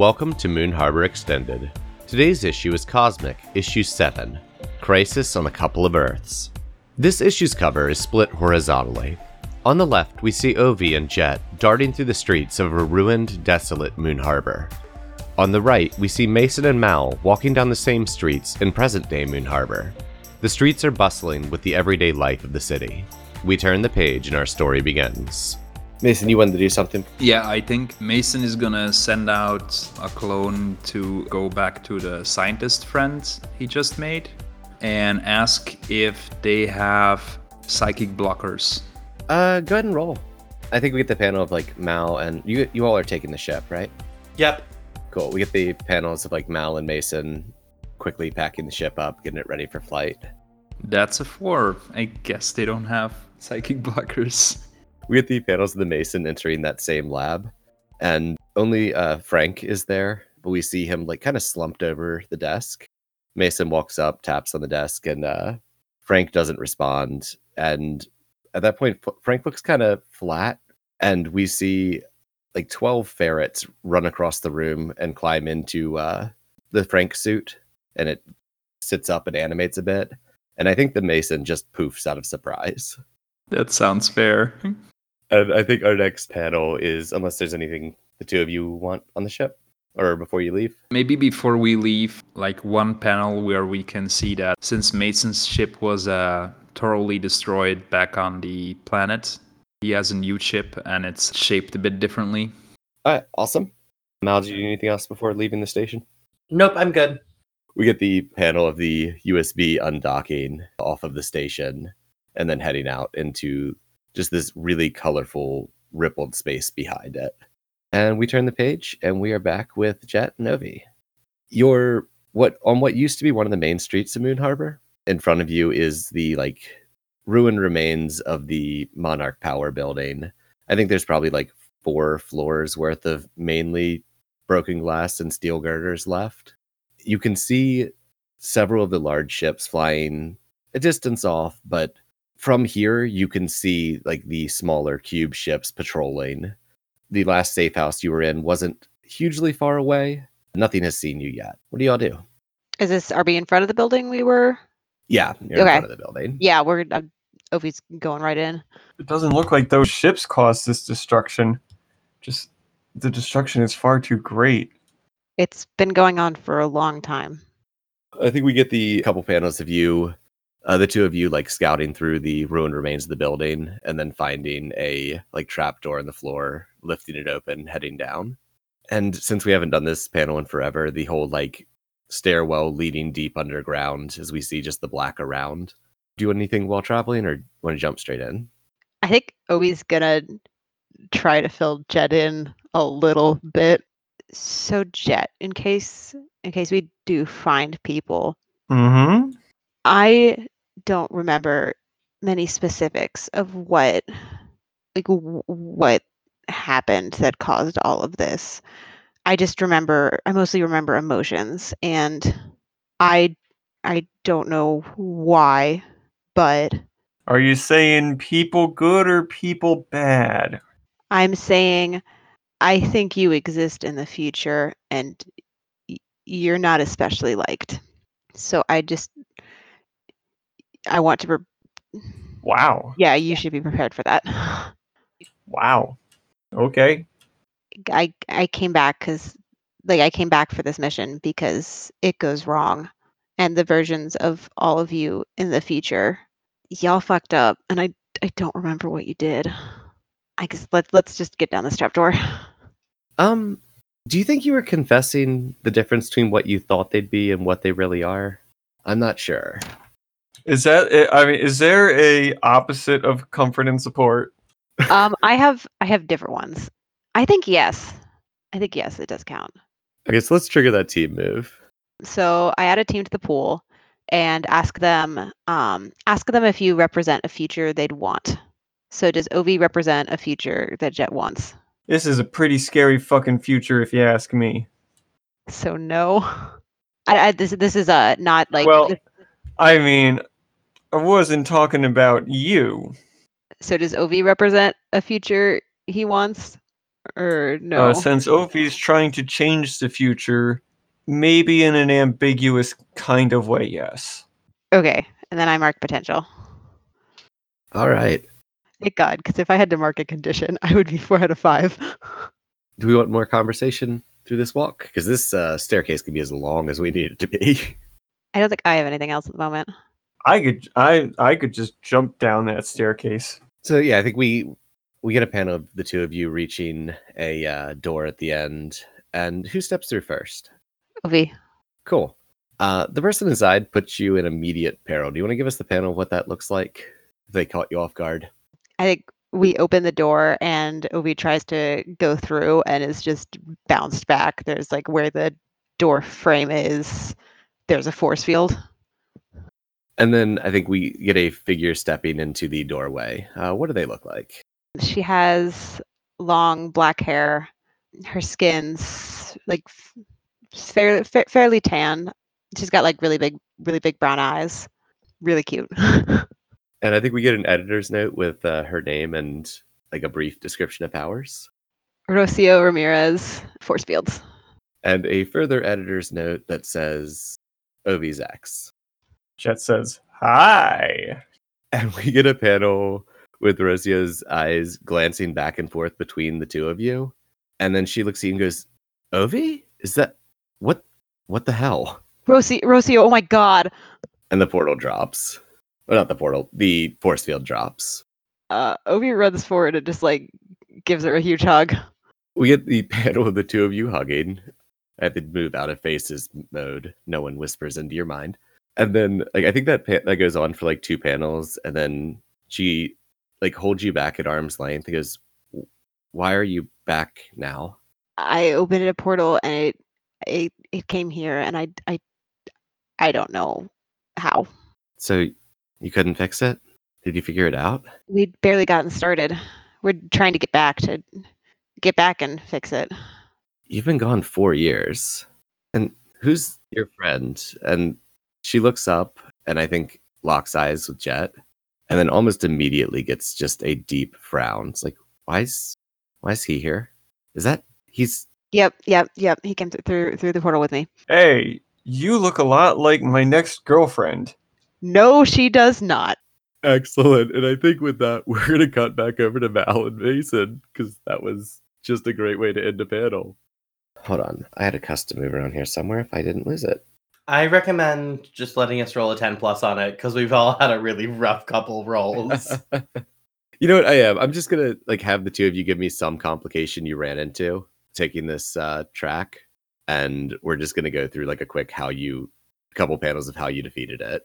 Welcome to Moon Harbor Extended. Today's issue is Cosmic, Issue 7 Crisis on a Couple of Earths. This issue's cover is split horizontally. On the left, we see Ovi and Jet darting through the streets of a ruined, desolate Moon Harbor. On the right, we see Mason and Mal walking down the same streets in present day Moon Harbor. The streets are bustling with the everyday life of the city. We turn the page and our story begins. Mason, you wanted to do something? Yeah, I think Mason is gonna send out a clone to go back to the scientist friend he just made and ask if they have psychic blockers. Uh, go ahead and roll. I think we get the panel of like Mal and you. You all are taking the ship, right? Yep. Cool. We get the panels of like Mal and Mason quickly packing the ship up, getting it ready for flight. That's a four. I guess they don't have psychic blockers. We get the panels of the Mason entering that same lab, and only uh, Frank is there. But we see him like kind of slumped over the desk. Mason walks up, taps on the desk, and uh, Frank doesn't respond. And at that point, F- Frank looks kind of flat, and we see like 12 ferrets run across the room and climb into uh, the Frank suit, and it sits up and animates a bit. And I think the Mason just poofs out of surprise. That sounds fair. And I think our next panel is unless there's anything the two of you want on the ship or before you leave. Maybe before we leave, like one panel where we can see that since Mason's ship was uh, thoroughly destroyed back on the planet, he has a new ship and it's shaped a bit differently. All right, awesome. Mal, do you do anything else before leaving the station? Nope, I'm good. We get the panel of the USB undocking off of the station and then heading out into just this really colorful, rippled space behind it. And we turn the page and we are back with Jet Novi. You're what on what used to be one of the main streets of Moon Harbor. In front of you is the like ruined remains of the Monarch Power building. I think there's probably like four floors worth of mainly broken glass and steel girders left. You can see several of the large ships flying a distance off, but from here you can see like the smaller cube ships patrolling. The last safe house you were in wasn't hugely far away. Nothing has seen you yet. What do y'all do? Is this are we in front of the building we were? Yeah, you're Okay. in front of the building. Yeah, we're uh, Ovi's going right in. It doesn't look like those ships caused this destruction. Just the destruction is far too great. It's been going on for a long time. I think we get the couple panels of you, uh, the two of you, like scouting through the ruined remains of the building, and then finding a like trap door in the floor, lifting it open, heading down. And since we haven't done this panel in forever, the whole like stairwell leading deep underground, as we see just the black around. Do you want anything while traveling, or want to jump straight in? I think Ovi's gonna try to fill Jet in a little bit. So Jet, in case in case we do find people, Mm-hmm. I don't remember many specifics of what like w- what happened that caused all of this. I just remember I mostly remember emotions and I I don't know why, but Are you saying people good or people bad? I'm saying I think you exist in the future and y- you're not especially liked. So I just I want to pre- Wow. yeah, you should be prepared for that. Wow. Okay. I I came back cuz like I came back for this mission because it goes wrong and the versions of all of you in the future y'all fucked up and I I don't remember what you did. I guess let's let's just get down this trapdoor. Um, do you think you were confessing the difference between what you thought they'd be and what they really are? I'm not sure. Is that? I mean, is there a opposite of comfort and support? um I have I have different ones. I think yes. I think yes, it does count. Okay, so let's trigger that team move. So I add a team to the pool and ask them um, ask them if you represent a future they'd want. So does Ovi represent a future that Jet wants? This is a pretty scary fucking future, if you ask me. So no. I, I this this is uh not like well, this- I mean, I wasn't talking about you. so does Ovi represent a future he wants? Or no? Uh, since Ovi's trying to change the future, maybe in an ambiguous kind of way, yes. okay, and then I mark potential. All right. Thank God, because if I had to mark a condition, I would be four out of five. Do we want more conversation through this walk? Because this uh, staircase can be as long as we need it to be. I don't think I have anything else at the moment. I could I I could just jump down that staircase. So yeah, I think we we get a panel of the two of you reaching a uh, door at the end, and who steps through first? Ovi. Cool. Uh, the person inside puts you in immediate peril. Do you want to give us the panel of what that looks like? If they caught you off guard. I think we open the door and Ovi tries to go through and is just bounced back. There's like where the door frame is, there's a force field. And then I think we get a figure stepping into the doorway. Uh, what do they look like? She has long black hair. Her skin's like fairly fa- fairly tan. She's got like really big, really big brown eyes. Really cute. And I think we get an editor's note with uh, her name and like a brief description of powers, Rocio Ramirez, force fields. and a further editor's note that says Ovi's X. Jet says, Hi. And we get a panel with Rocio's eyes glancing back and forth between the two of you. And then she looks at you and goes, Ovi? Is that what what the hell? Rocio, Rocio, oh my god. And the portal drops. Well, not the portal, the force field drops. Uh, Ovi runs forward and just like gives her a huge hug. We get the panel of the two of you hugging. I have to move out of faces mode. No one whispers into your mind. And then like I think that pa- that goes on for like two panels, and then she like holds you back at arm's length and goes, "Why are you back now?" I opened a portal and it it it came here and I I I don't know how. So you couldn't fix it? Did you figure it out? We'd barely gotten started. We're trying to get back to get back and fix it. You've been gone four years. And who's your friend? And she looks up and I think locks eyes with Jet, and then almost immediately gets just a deep frown. It's like, why is why is he here? Is that he's Yep, yep, yep. He came th- through through the portal with me. Hey, you look a lot like my next girlfriend. No, she does not. excellent. And I think with that, we're gonna cut back over to Mal and Mason because that was just a great way to end a panel. Hold on, I had a custom move around here somewhere. If I didn't lose it, I recommend just letting us roll a 10 plus on it because we've all had a really rough couple rolls. you know what I am? I'm just gonna like have the two of you give me some complication you ran into taking this uh track, and we're just gonna go through like a quick how you a couple panels of how you defeated it.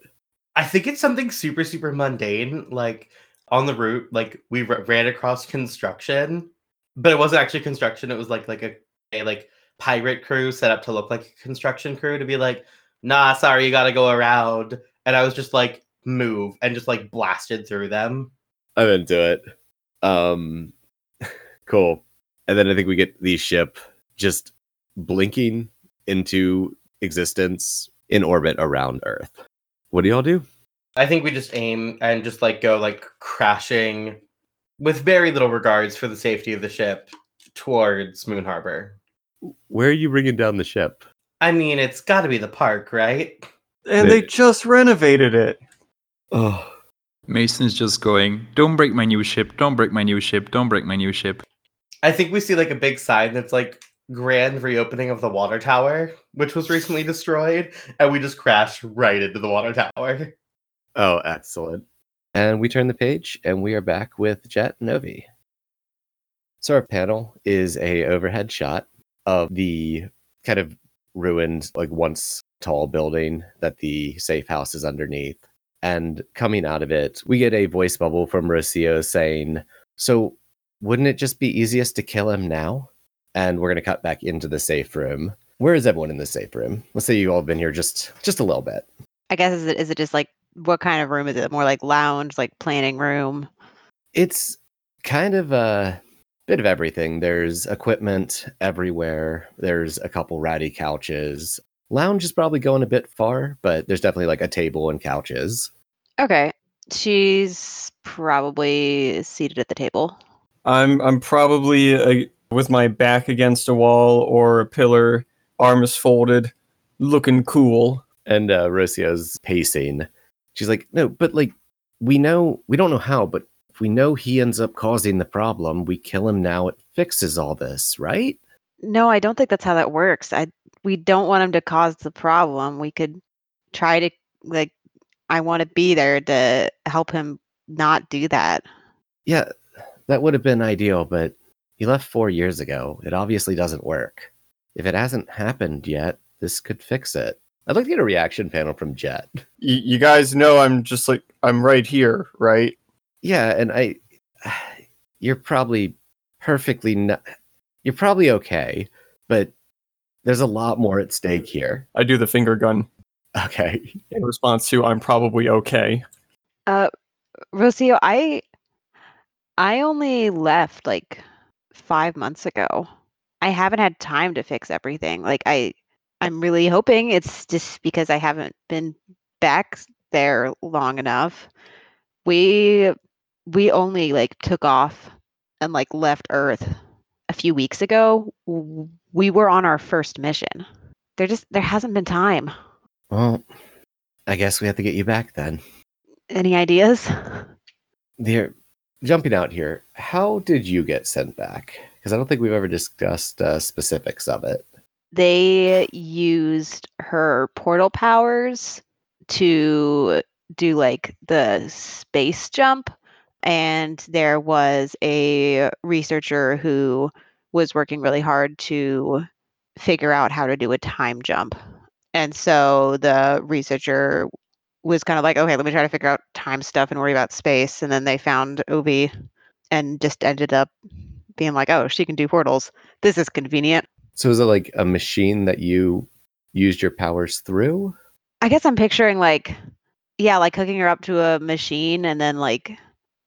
I think it's something super, super mundane. Like on the route, like we r- ran across construction, but it wasn't actually construction. It was like like a, a like pirate crew set up to look like a construction crew to be like, nah, sorry, you got to go around. And I was just like, move, and just like blasted through them. I'm into it. Um, cool. And then I think we get the ship just blinking into existence in orbit around Earth. What do y'all do? I think we just aim and just like go like crashing with very little regards for the safety of the ship towards Moon Harbor. Where are you bringing down the ship? I mean, it's got to be the park, right? And They- they just renovated it. Oh, Mason's just going, Don't break my new ship, don't break my new ship, don't break my new ship. I think we see like a big sign that's like grand reopening of the water tower, which was recently destroyed, and we just crashed right into the water tower. oh, excellent. And we turn the page, and we are back with Jet Novi. So our panel is a overhead shot of the kind of ruined, like once tall building that the safe house is underneath. And coming out of it, we get a voice bubble from Rocio saying, So wouldn't it just be easiest to kill him now? And we're gonna cut back into the safe room. Where is everyone in the safe room? Let's say you all have been here just just a little bit. I guess is it is it just like what kind of room is it? More like lounge, like planning room? It's kind of a bit of everything. There's equipment everywhere. There's a couple ratty couches. Lounge is probably going a bit far, but there's definitely like a table and couches. Okay. She's probably seated at the table. I'm I'm probably uh, with my back against a wall or a pillar, arms folded, looking cool. And uh, Rocio's pacing. She's like, no, but like, we know, we don't know how, but if we know he ends up causing the problem, we kill him now, it fixes all this, right? No, I don't think that's how that works. I we don't want him to cause the problem. We could try to like I want to be there to help him not do that. Yeah, that would have been ideal, but he left four years ago. It obviously doesn't work. If it hasn't happened yet, this could fix it. I'd like to get a reaction panel from Jet. Y- you guys know I'm just like I'm right here, right? Yeah, and I, you're probably perfectly, not, you're probably okay, but there's a lot more at stake here. I do the finger gun Okay. in response to I'm probably okay. Uh Rocio, I I only left like 5 months ago. I haven't had time to fix everything. Like I I'm really hoping it's just because I haven't been back there long enough. We we only like took off and like left Earth a few weeks ago. We were on our first mission. There just there hasn't been time. Well, I guess we have to get you back then. Any ideas? Here, jumping out here, how did you get sent back? Because I don't think we've ever discussed uh, specifics of it. they used her portal powers to do like the space jump and there was a researcher who was working really hard to figure out how to do a time jump. And so the researcher was kind of like okay let me try to figure out time stuff and worry about space. And then they found ovi and just ended up being like oh she can do portals. This is convenient. So is it like a machine that you used your powers through? I guess I'm picturing like, yeah, like hooking her up to a machine and then like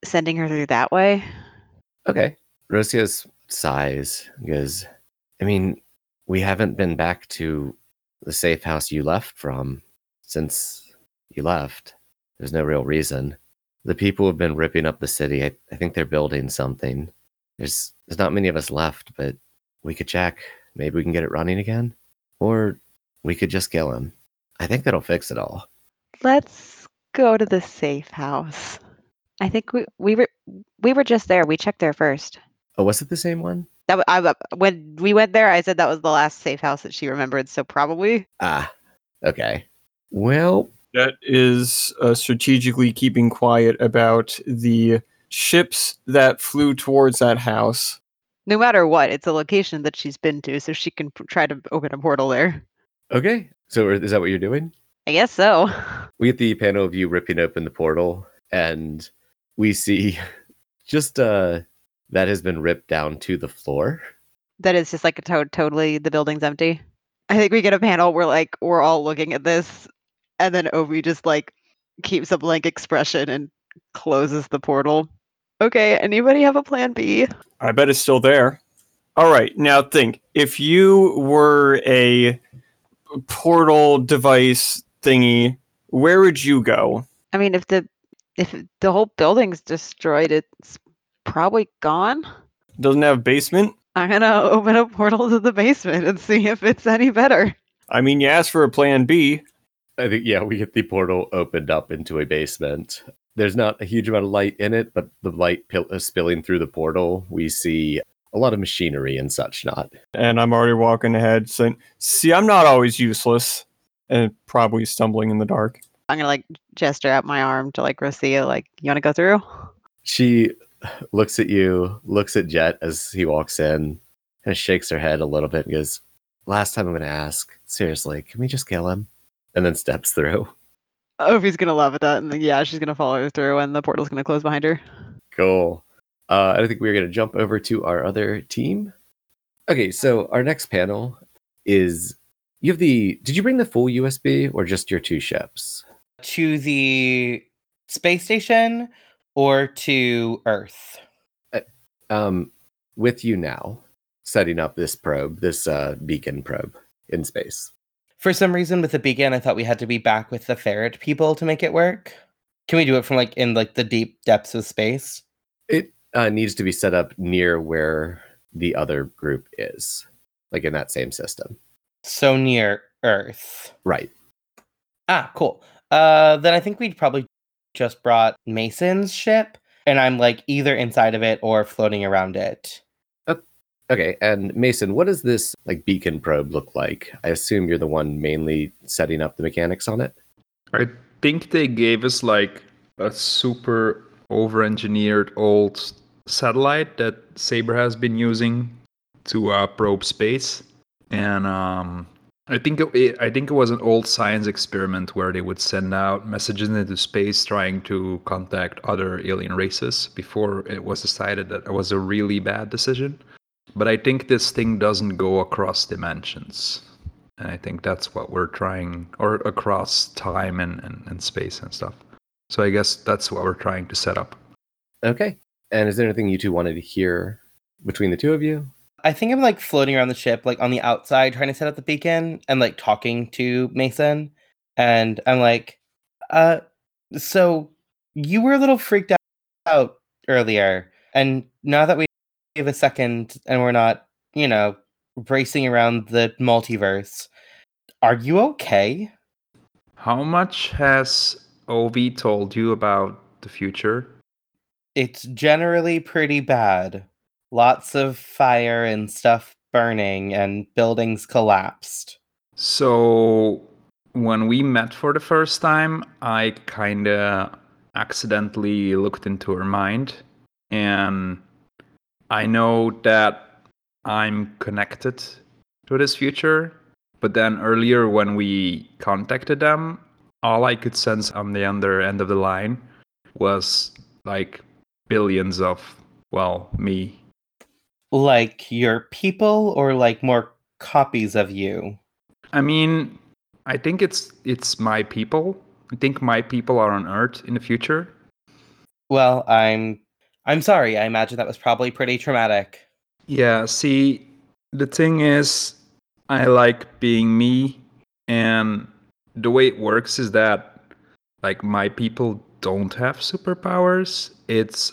sending her through that way. Okay. Rocio's sighs because, I mean, we haven't been back to the safe house you left from since you left. There's no real reason. The people have been ripping up the city. I, I think they're building something. There's there's not many of us left, but we could check. Maybe we can get it running again, or we could just kill him. I think that'll fix it all. Let's go to the safe house. I think we we were we were just there. We checked there first. Oh, was it the same one? That I, when we went there, I said that was the last safe house that she remembered. So probably Ah, okay. Well, That is uh, strategically keeping quiet about the ships that flew towards that house. no matter what, it's a location that she's been to, so she can p- try to open a portal there. okay. So is that what you're doing? I guess so. we get the panel of you ripping open the portal and we see just uh that has been ripped down to the floor that is just like a to- totally the building's empty. I think we get a panel where like we're all looking at this, and then Ovi just like keeps a blank expression and closes the portal. Okay, anybody have a plan B? I bet it's still there. All right, now think if you were a portal device thingy, where would you go? I mean, if the if the whole building's destroyed, it's probably gone. Doesn't have a basement? I'm gonna open a portal to the basement and see if it's any better. I mean, you asked for a plan B. i think yeah we get the portal opened up into a basement there's not a huge amount of light in it but the light pil- spilling through the portal we see a lot of machinery and such not And I'm already walking ahead saying, See, I'm not always useless. And probably stumbling in the dark. I'm gonna like gesture out my arm to like Rocio, like, you wanna go through? she looks at you looks at jet as he walks in and shakes her head a little bit and goes last time i'm going to ask seriously can we just kill him and then steps through Oh, he's gonna laugh at that, and then, yeah, she's gonna follow her through, and the portal's gonna close behind her. Cool. Uh, I think we're going to jump over to our other team. Okay, so our next panel is you have the. Did you bring the full USB or just your two ships? To the space station or to Earth? Um, with you now, setting up this probe, this uh, beacon probe in space. For some reason, with the beacon, I thought we had to be back with the ferret people to make it work. Can we do it from like in like the deep depths of space? It uh, needs to be set up near where the other group is, like in that same system. So near Earth. Right. Ah, cool. Uh, then I think we'd probably just brought Mason's ship, and I'm like either inside of it or floating around it. Okay, and Mason, what does this like beacon probe look like? I assume you're the one mainly setting up the mechanics on it. I think they gave us like a super over engineered old satellite that Saber has been using to uh, probe space. And um, I think it, I think it was an old science experiment where they would send out messages into space trying to contact other alien races before it was decided that it was a really bad decision. But I think this thing doesn't go across dimensions. And I think that's what we're trying, or across time and, and, and space and stuff. So I guess that's what we're trying to set up. Okay. And is there anything you two wanted to hear between the two of you? I think I'm like floating around the ship, like on the outside, trying to set up the beacon and like talking to Mason. And I'm like, uh, so you were a little freaked out earlier. And now that we have a second and we're not, you know, racing around the multiverse, are you okay? How much has Ovi told you about the future? It's generally pretty bad. Lots of fire and stuff burning and buildings collapsed. So when we met for the first time, I kind of accidentally looked into her mind and I know that I'm connected to this future. But then earlier when we contacted them, all I could sense on the other end of the line was like billions of, well, me. Like your people or like more copies of you? I mean, I think it's it's my people. I think my people are on Earth in the future. Well, I'm I'm sorry. I imagine that was probably pretty traumatic. Yeah, see, the thing is I like being me and the way it works is that like my people don't have superpowers. It's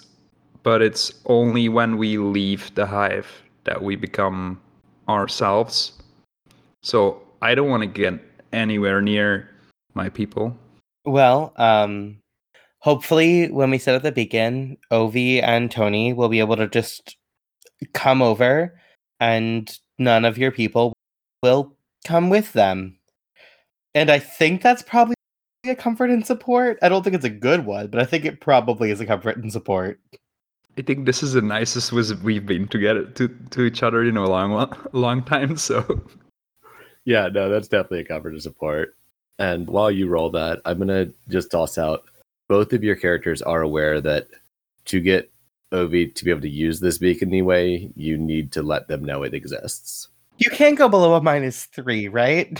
but it's only when we leave the hive that we become ourselves. So I don't want to get anywhere near my people. Well, um hopefully when we set up the beacon, Ovi and Tony will be able to just come over and none of your people will come with them. And I think that's probably a comfort and support. I don't think it's a good one, but I think it probably is a comfort and support. I think this is the nicest visit we've been together to to each other in a long long time. So Yeah, no, that's definitely a comfort and support. And while you roll that, I'm gonna just toss out both of your characters are aware that to get Ovi to be able to use this beacon anyway, you need to let them know it exists. You can't go below a minus three, right?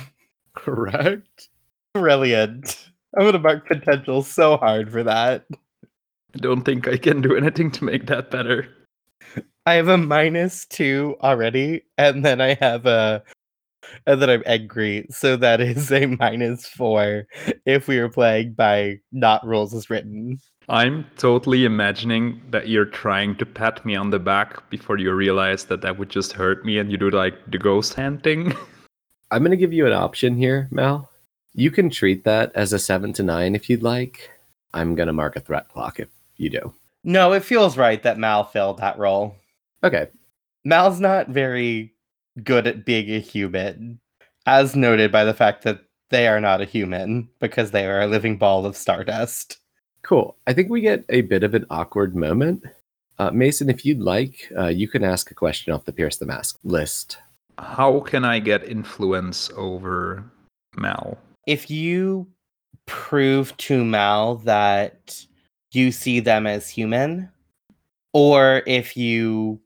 Correct. Brilliant. I'm gonna mark potential so hard for that. I don't think I can do anything to make that better. I have a minus two already, and then I have a and then I'm angry. So that is a minus four if we were playing by not rules as written. I'm totally imagining that you're trying to pat me on the back before you realize that that would just hurt me and you do like the ghost hand thing. I'm going to give you an option here, Mal. You can treat that as a seven to nine if you'd like. I'm going to mark a threat clock if you do. No, it feels right that Mal filled that role. Okay. Mal's not very good at being a human, as noted by the fact that they are not a human because they are a living ball of stardust. Cool. I think we get a bit of an awkward moment. Uh, Mason, if you'd like, uh, you can ask a question off the Pierce the Mask list. How can I get influence over Mal? If you prove to Mal that you see them as human, or if you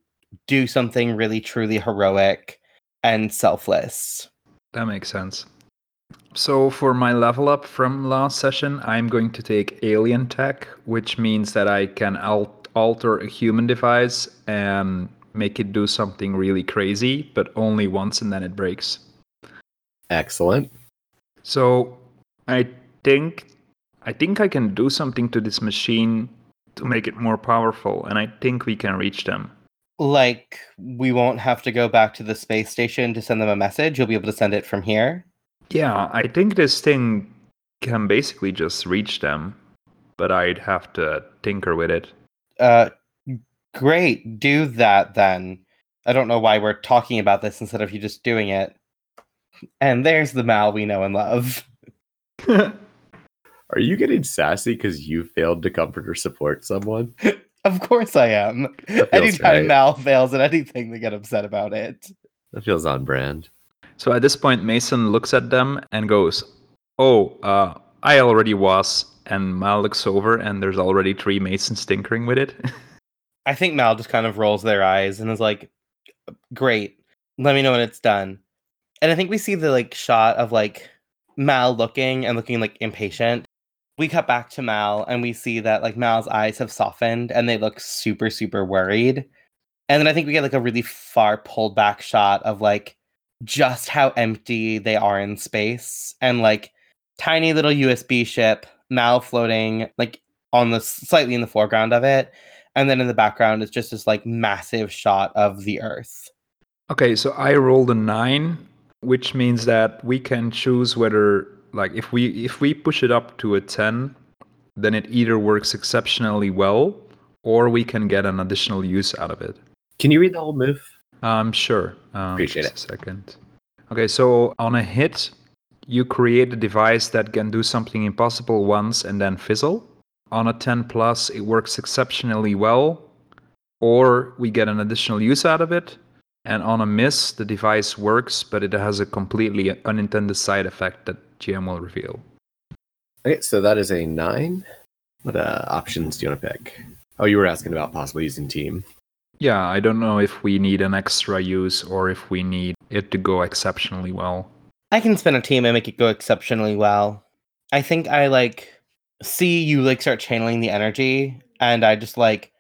do something really truly heroic and selfless. That makes sense. So for my level up from last session, I'm going to take alien tech, which means that I can al- alter a human device and make it do something really crazy, but only once and then it breaks. Excellent. So I think I think I can do something to this machine to make it more powerful, and I think we can reach them. Like we won't have to go back to the space station to send them a message. You'll be able to send it from here. Yeah, I think this thing can basically just reach them, but I'd have to tinker with it. Uh, great. Do that then. I don't know why we're talking about this instead of you just doing it. And there's the Mal we know and love. Are you getting sassy because you failed to comfort or support someone? Of course I am. Anytime right. Mal fails at anything, they get upset about it. That feels on brand. So at this point, Mason looks at them and goes, "Oh, uh, I already was." And Mal looks over, and there's already three Masons tinkering with it. I think Mal just kind of rolls their eyes and is like, "Great, let me know when it's done." And I think we see the like shot of like Mal looking and looking like impatient. We cut back to Mal and we see that like Mal's eyes have softened and they look super super worried. And then I think we get like a really far pulled back shot of like just how empty they are in space and like tiny little USB ship, Mal floating like on the slightly in the foreground of it and then in the background is just this like massive shot of the earth okay, so I rolled a nine, which means that we can choose whether, like, if we if we push it up to a ten, then it either works exceptionally well, or we can get an additional use out of it. Can you read the whole move? Um, sure. Um, Appreciate just A second. Okay, so on a hit, you create a device that can do something impossible once and then fizzle. On a 10 plus, it works exceptionally well, or we get an additional use out of it. And on a miss, the device works, but it has a completely unintended side effect that GM will reveal. Okay, so that is a nine. What uh, options do you want to pick? Oh, you were asking about possibly using team. Yeah, I don't know if we need an extra use or if we need it to go exceptionally well. i can spin a team and make it go exceptionally well i think i like see you like start channeling the energy and i just like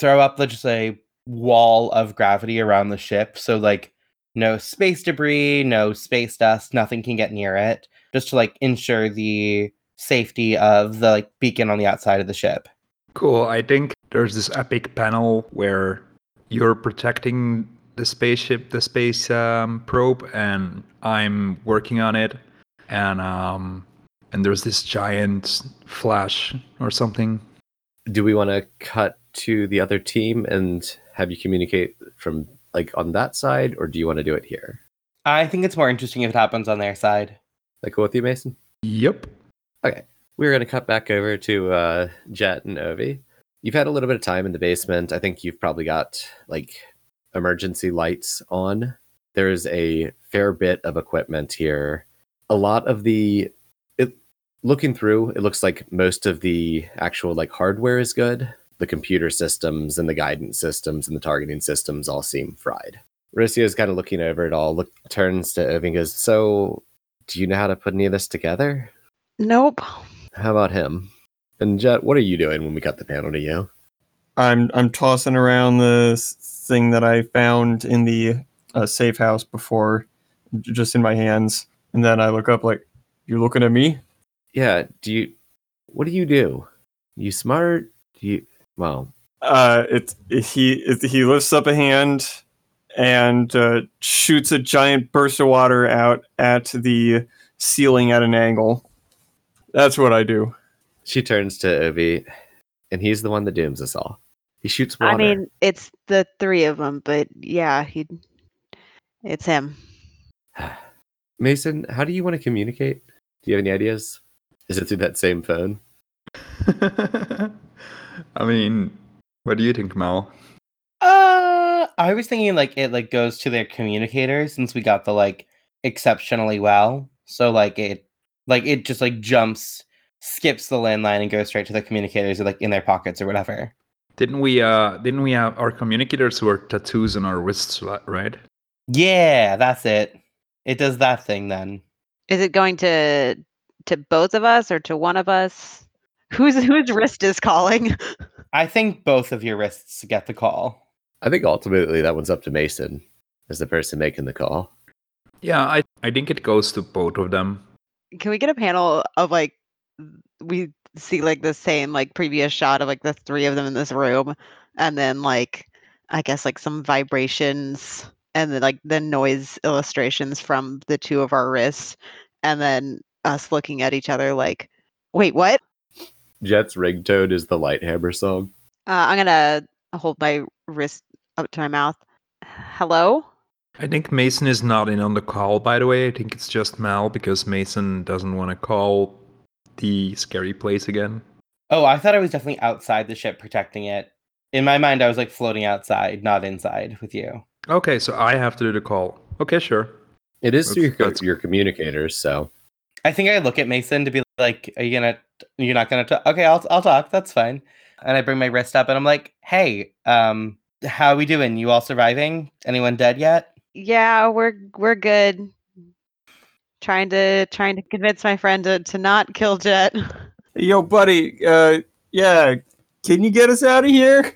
throw up the, just a wall of gravity around the ship so like no space debris no space dust nothing can get near it just to like ensure the safety of the like beacon on the outside of the ship Cool. I think there's this epic panel where you're protecting the spaceship, the space um, probe, and I'm working on it. And um, and there's this giant flash or something. Do we want to cut to the other team and have you communicate from like on that side, or do you want to do it here? i think it's more interesting if it happens on their side Like cool with you, Mason? Yep. Okay. We're going to cut back over to uh, Jet and Ovi. You've had a little bit of time in the basement. I think you've probably got like emergency lights on. There's a fair bit of equipment here. A lot of the it looking through, it looks like most of the actual like hardware is good. The computer systems and the guidance systems and the targeting systems all seem fried. Rocio is kind of looking over it all. Look, turns to Ovi and goes, "So, do you know how to put any of this together?" Nope. How about him? And Jet, what are you doing when we cut the panel to you? I'm I'm tossing around the s- thing that I found in the uh, safe house before, just in my hands, and then I look up like, "You're looking at me?" Yeah, do you what do you do? You smart? Do you well, Uh, it's he it, he lifts up a hand and uh, shoots a giant burst of water out at the ceiling at an angle. That's what I do. she turns to Ovi and he's the one that dooms us all. He shoots water. I mean, it's the three of them, but yeah, he. It's him. Mason, how do you want to communicate? Do you have any ideas? Is it through that same phone? I mean, what do you think, Mal? I was thinking like it like goes to their communicator since we got the like exceptionally well. So like it like it just like jumps, skips the landline and goes straight to the communicators like in their pockets or whatever. Didn't we? Uh, didn't we have our communicators were tattoos on our wrists, right? Yeah, that's it. It does that thing then. Is it going to to both of us or to one of us? Whose whose wrist is calling? I think both of your wrists get the call. I think ultimately that one's up to Mason as the person making the call. Yeah, I I think it goes to both of them. Can we get a panel of like we see like the same like previous shot of like the three of them in this room, and then like I guess like some vibrations and then like the noise illustrations from the two of our wrists and then us looking at each other like, wait, what? Jet's ringtone is the light hammer song. Uh, I'm gonna hold my wrist up to my mouth. Hello? I think Mason is not in on the call, by the way. I think it's just Mal because Mason doesn't want to call the scary place again. Oh, I thought I was definitely outside the ship protecting it. In my mind, I was like floating outside, not inside with you. Okay, so I have to do the call. Okay, sure. It is That's- your, that's- your communicators, so I think I look at Mason to be like, "Are you gonna? You're not gonna talk? Okay, I'll I'll talk. That's fine." And I bring my wrist up, and I'm like, "Hey, um, how are we doing? You all surviving? Anyone dead yet?" Yeah, we're we're good. Trying to trying to convince my friend to, to not kill Jet. Yo, buddy. Uh, yeah. Can you get us out of here?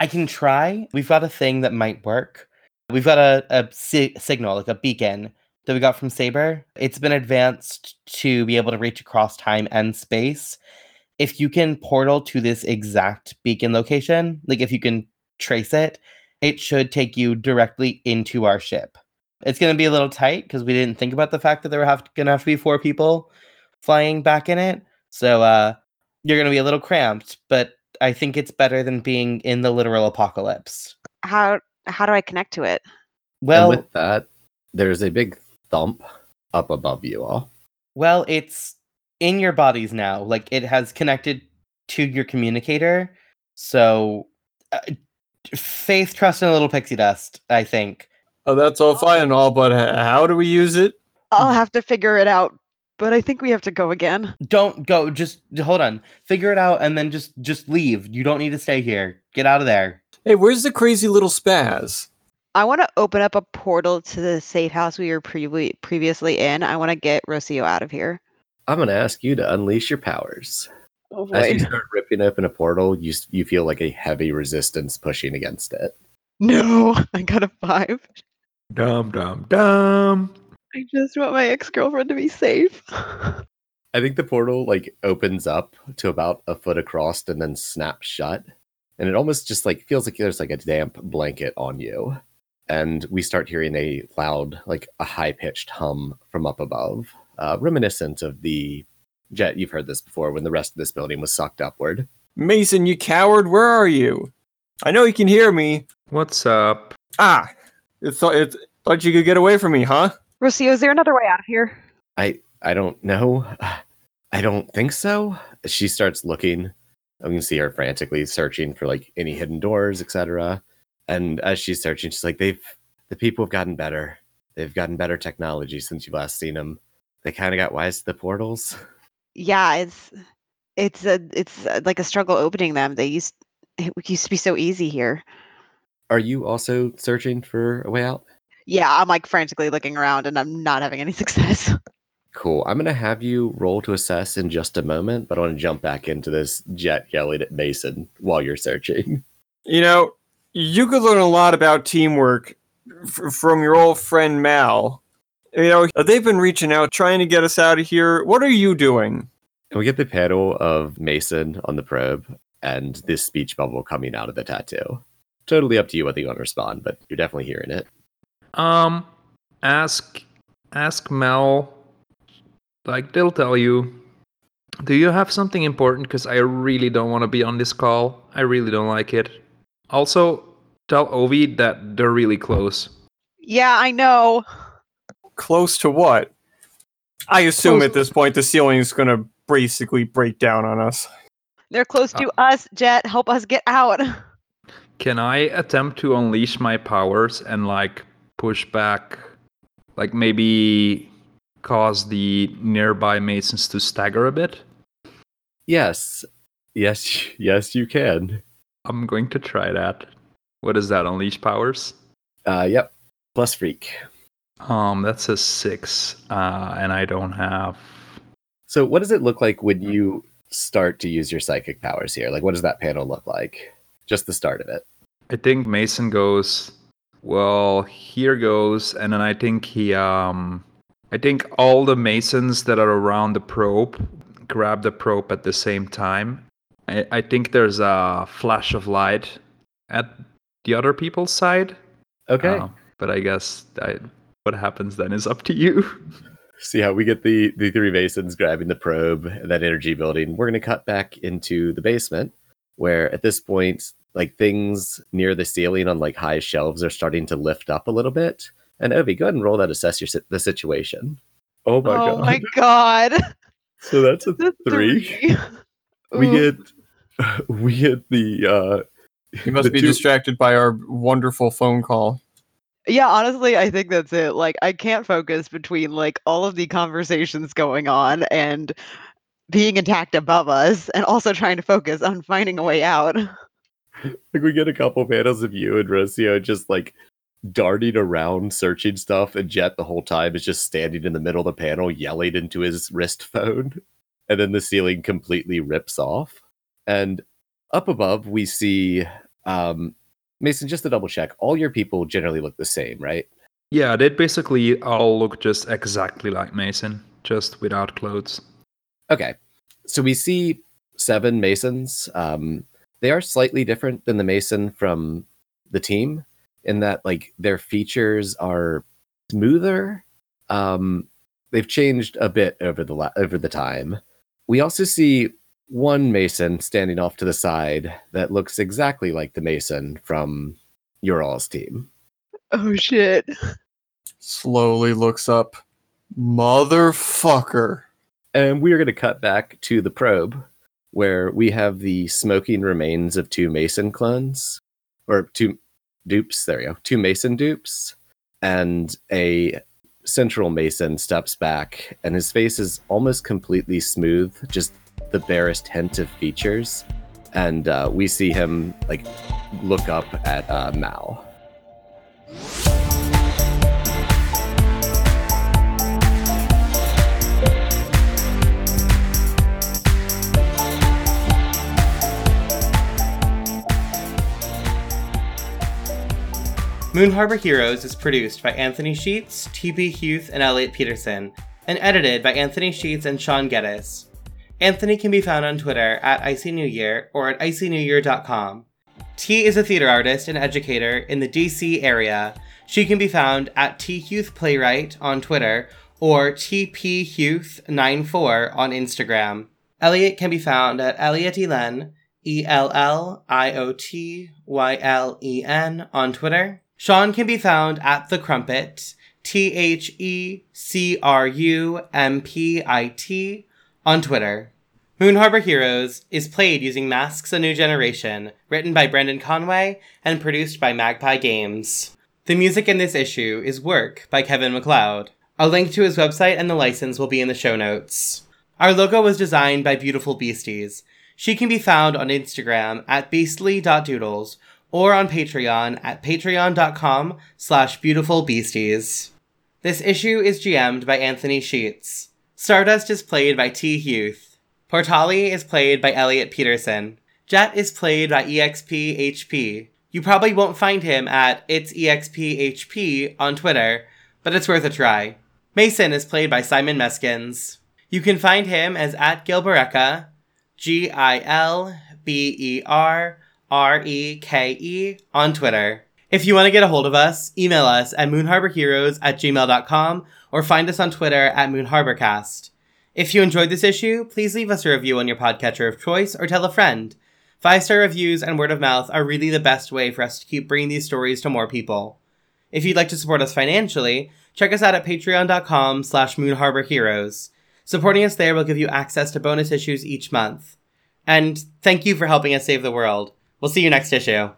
I can try. We've got a thing that might work. We've got a, a si- signal, like a beacon that we got from Saber. It's been advanced to be able to reach across time and space. If you can portal to this exact beacon location, like if you can trace it, it should take you directly into our ship. It's going to be a little tight because we didn't think about the fact that there were going to have to be four people flying back in it. So uh, you're going to be a little cramped, but I think it's better than being in the literal apocalypse. How how do I connect to it? Well, and with that, there's a big thump up above you all. well, it's in your bodies now. Like it has connected to your communicator. So, uh, faith, trust, and a little pixie dust. I think. Oh, that's all fine and all, but how do we use it? I'll have to figure it out, but I think we have to go again. Don't go. Just hold on. Figure it out, and then just just leave. You don't need to stay here. Get out of there. Hey, where's the crazy little spaz? I want to open up a portal to the safe house we were previ- previously in. I want to get Rocio out of here. I'm going to ask you to unleash your powers. Oh As you start ripping open a portal, you you feel like a heavy resistance pushing against it. No, I got a five. Dum dum dum. I just want my ex girlfriend to be safe. I think the portal like opens up to about a foot across and then snaps shut. And it almost just like feels like there's like a damp blanket on you. And we start hearing a loud, like a high pitched hum from up above, uh, reminiscent of the jet. You've heard this before when the rest of this building was sucked upward. Mason, you coward, where are you? I know you can hear me. What's up? Ah, it's it thought you could get away from me, huh? Rocio, is there another way out of here? I I don't know. I don't think so. She starts looking. I can see her frantically searching for like any hidden doors, etc. And as she's searching, she's like, "They've the people have gotten better. They've gotten better technology since you've last seen them. They kind of got wise to the portals. Yeah, it's it's a it's uh like a struggle opening them. They used it used to be so easy here. Are you also searching for a way out? Yeah, I'm like frantically looking around and I'm not having any success. Cool. I'm gonna have you roll to assess in just a moment, but I want to jump back into this jet yelling at Mason while you're searching. You know, you could learn a lot about teamwork f- from your old friend Mal. You know, they've been reaching out, trying to get us out of here. What are you doing? And we get the panel of Mason on the probe and this speech bubble coming out of the tattoo. Totally up to you whether you want to respond, but you're definitely hearing it. Um, ask ask Mal. Like they'll tell you. Do you have something important? Because I really don't want to be on this call. I really don't like it. Also, tell Ovi that they're really close. yeah, I know. Close to what? I assume Close- at this point the ceiling is going to basically break down on us. They're close to us, Jet. Help us get out. Can I attempt to unleash my powers and like push back, like maybe cause the nearby masons to stagger a bit? Yes. Yes, yes, you can. I'm going to try that. What is that? Unleash powers? Uh, yep. Plus freak. Um, that's a six, uh, and I don't have. So, what does it look like when you start to use your psychic powers here? Like, what does that panel look like? Just the start of it. I think Mason goes. Well, here goes, and then I think he. Um, I think all the masons that are around the probe grab the probe at the same time. I, I think there's a flash of light at the other people's side. Okay. Uh, but I guess I, what happens then is up to you. See how we get the the three masons grabbing the probe and that energy building. We're gonna cut back into the basement, where at this point, like things near the ceiling on like high shelves are starting to lift up a little bit. And Ovi, go ahead and roll that assess your si- the situation. Oh my oh god! my god. So that's a The three. We Ooh. get we get the uh You must be two- distracted by our wonderful phone call. Yeah, honestly, I think that's it. Like, I can't focus between like all of the conversations going on and being attacked above us, and also trying to focus on finding a way out. like we get a couple panels of you and Rocio just like darting around searching stuff and Jet the whole time is just standing in the middle of the panel yelling into his wrist phone and then the ceiling completely rips off and up above we see um Mason just to double check all your people generally look the same right yeah, they basically all look just exactly like Mason, just without clothes. Okay. So we see seven Masons. Um, they are slightly different than the Mason from the team in that like their features are smoother. Um, they've changed a bit over the la- over the time. We also see one Mason standing off to the side that looks exactly like the Mason from your all's team. Oh shit. Slowly looks up. Motherfucker. And we are going to cut back to the probe where we have the smoking remains of two Mason clones or two dupes. There you go. Two Mason dupes. And a central Mason steps back and his face is almost completely smooth, just the barest hint of features. And uh, we see him like look up at uh, Mal. Moon Harbor Heroes is produced by Anthony Sheets, TB Hughes, and Elliot Peterson, and edited by Anthony Sheets and Sean Geddes. Anthony can be found on Twitter at Icy New Year or at icynewyear.com. T is a theater artist and educator in the DC area. She can be found at T Hughes Playwright on Twitter or TP Hughes94 on Instagram. Elliot can be found at Elliot Elen, E L L I O T Y L E N on Twitter. Sean can be found at The Crumpit, T H E C R U M P I T, on Twitter. Moon Harbor Heroes is played using Masks A New Generation, written by Brendan Conway and produced by Magpie Games. The music in this issue is Work by Kevin MacLeod. A link to his website and the license will be in the show notes. Our logo was designed by Beautiful Beasties. She can be found on Instagram at beastly.doodles or on Patreon at patreon.com slash beautifulbeasties. This issue is GM'd by Anthony Sheets. Stardust is played by T. Hughes. Portali is played by Elliot Peterson. Jet is played by EXPHP. You probably won't find him at It's EXPHP on Twitter, but it's worth a try. Mason is played by Simon Meskins. You can find him as at Gilbereka, G I L B E R R E K E on Twitter. If you want to get a hold of us, email us at moonharborheroes at gmail.com or find us on Twitter at moonharborcast. If you enjoyed this issue, please leave us a review on your podcatcher of choice or tell a friend. Five star reviews and word of mouth are really the best way for us to keep bringing these stories to more people. If you'd like to support us financially, check us out at patreon.com slash moonharborheroes. Supporting us there will give you access to bonus issues each month. And thank you for helping us save the world. We'll see you next issue.